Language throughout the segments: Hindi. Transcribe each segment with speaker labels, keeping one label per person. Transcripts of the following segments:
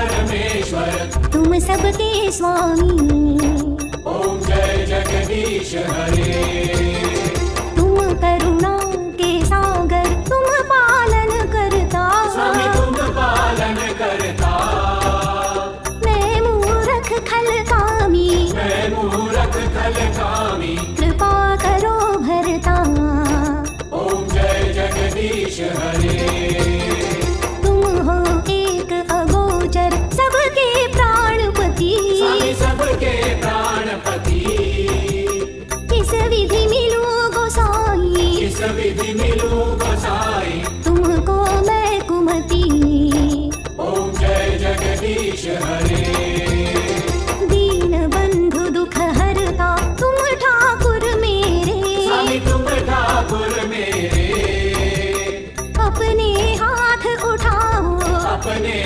Speaker 1: परमेश्वर। तुम सबके स्वामी।
Speaker 2: ओम जय जगदीश हरे।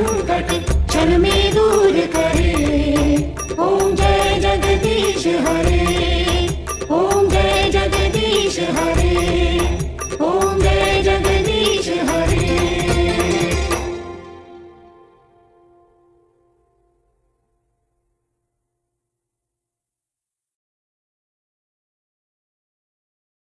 Speaker 2: 舞台